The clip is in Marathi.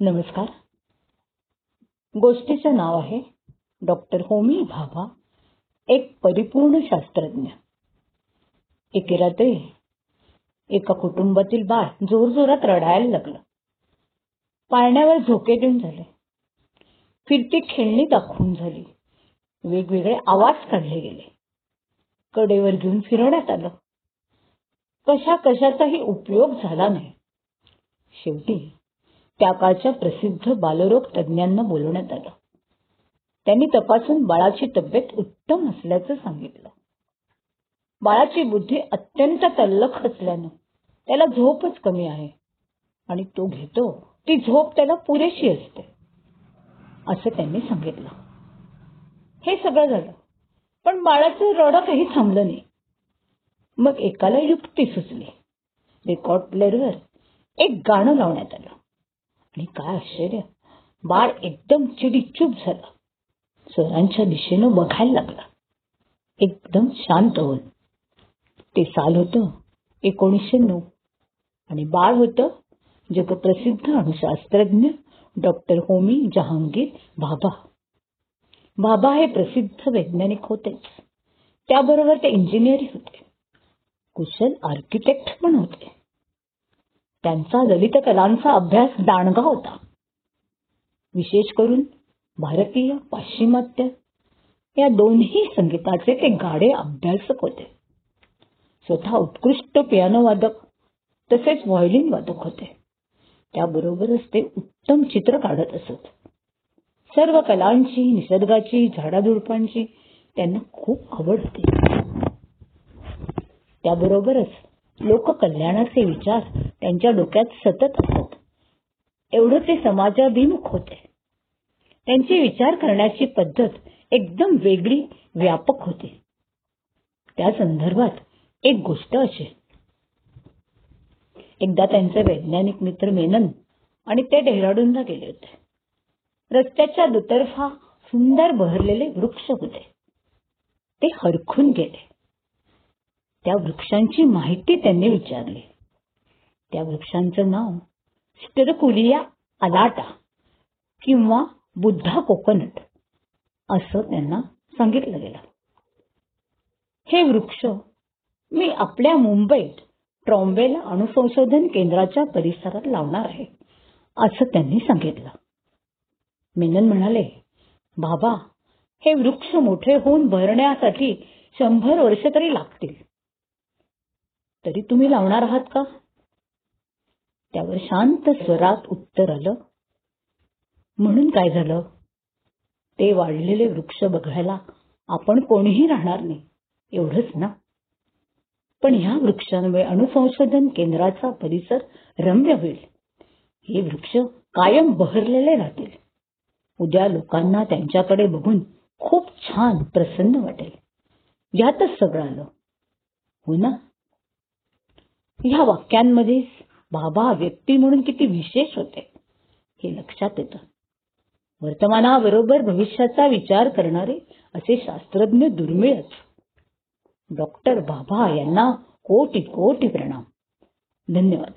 नमस्कार. गोष्टीचं नाव आहे डॉक्टर होमी भाभा एक परिपूर्ण शास्त्रज्ञ. एके रात्री एका कुटुंबातील बाळ जोरजोरात रडायला लागलं. पाळण्यावर झोके देऊन झाले. फिरती खेळणी दाखवून झाली. वेगवेगळे आवाज काढले गेले. कडेवर घेऊन फिरवण्यात आलं. कशा कशाचाही उपयोग झाला नाही. शेवटी त्या काळच्या प्रसिद्ध बालरोग तज्ञांना बोलवण्यात आलं. त्यांनी तपासून बाळाची तब्येत उत्तम असल्याचं सांगितलं. बाळाची बुद्धी अत्यंत तल्लख असल्यानं त्याला झोपच कमी आहे आणि तो घेतो ती झोप त्याला पुरेशी असते असं त्यांनी सांगितलं. हे सगळं झालं. पण बाळाचं रडं काही थांबलं नाही. मग एकाला युक्ती सुचली. रेकॉर्ड प्लेअरवर एक गाणं लावण्यात आलं. आणि काय आश्चर्य? बाळ एकदम चिडीचूप झाला. स्वरांच्या दिशेनं बघायला लागला. एकदम शांत होऊन. ते साल होतं एकोणीसशे नऊ. आणि बाळ होतं जगप्रसिद्ध अणुशास्त्रज्ञ डॉक्टर होमी जहांगीर भाभा भाभा हे प्रसिद्ध वैज्ञानिक होतेच त्याबरोबर ते इंजिनियर होते. कुशल आर्किटेक्ट पण होते. त्यांचा ललित कलांचा अभ्यास दांडगा होता. विशेष करून भारतीय पाश्चिमात्य या दोन्ही संगीताचे ते गाडे अभ्यासक होते. स्वतः उत्कृष्ट पियानो वादक तसेच व्हायोलिन वादक होते. त्याबरोबरच ते उत्तम चित्र काढत असत. सर्व कलांची निसर्गाची झाडाझुडपांची त्यांना खूप आवड होती. त्याबरोबरच लोककल्याणाचे विचार त्यांच्या डोक्यात सतत असत एवढं ते समाजाभिमुख होते. त्यांची विचार करण्याची पद्धत एकदम वेगळी व्यापक होती. त्या संदर्भात एक गोष्ट अशी. एकदा त्यांचे वैज्ञानिक मित्र मेनन आणि ते डेहराडूनला गेले होते. रस्त्याच्या दुतर्फा सुंदर बहरलेले वृक्ष होते. ते हरखून गेले. त्या वृक्षांची माहिती त्यांनी विचारली. त्या वृक्षांचं नाव स्टरकुलिया अलाटा किंवा बुद्धा कोकोनट असं त्यांना सांगितलं गेलं. हे वृक्ष मी आपल्या मुंबईत ट्रॉम्बेला अणुसंशोधन केंद्राच्या परिसरात लावणार आहे असं त्यांनी सांगितलं. मेनन म्हणाले बाबा हे वृक्ष मोठे होऊन भरण्यासाठी शंभर वर्ष तरी लागतील. तरी तुम्ही लावणार आहात का? त्यावर शांत स्वरात उत्तर आलं. म्हणून काय झालं? ते वाढलेले वृक्ष बघायला आपण कोणीही राहणार नाही एवढंच ना? पण ह्या वृक्षांमुळे अणुसंशोधन केंद्राचा परिसर रम्य होईल. हे वृक्ष कायम बहरलेले राहतील. उद्या लोकांना त्यांच्याकडे बघून खूप छान प्रसन्न वाटेल. यातच सगळं आलं. हो ना? ह्या वाक्यांमध्ये बाबा व्यक्ती म्हणून किती विशेष होते. हे लक्षात येतं. वर्तमानाबरोबर भविष्याचा विचार करणारे असे शास्त्रज्ञ दुर्मिळच डॉक्टर बाबा यांना कोटी कोटी प्रणाम. धन्यवाद.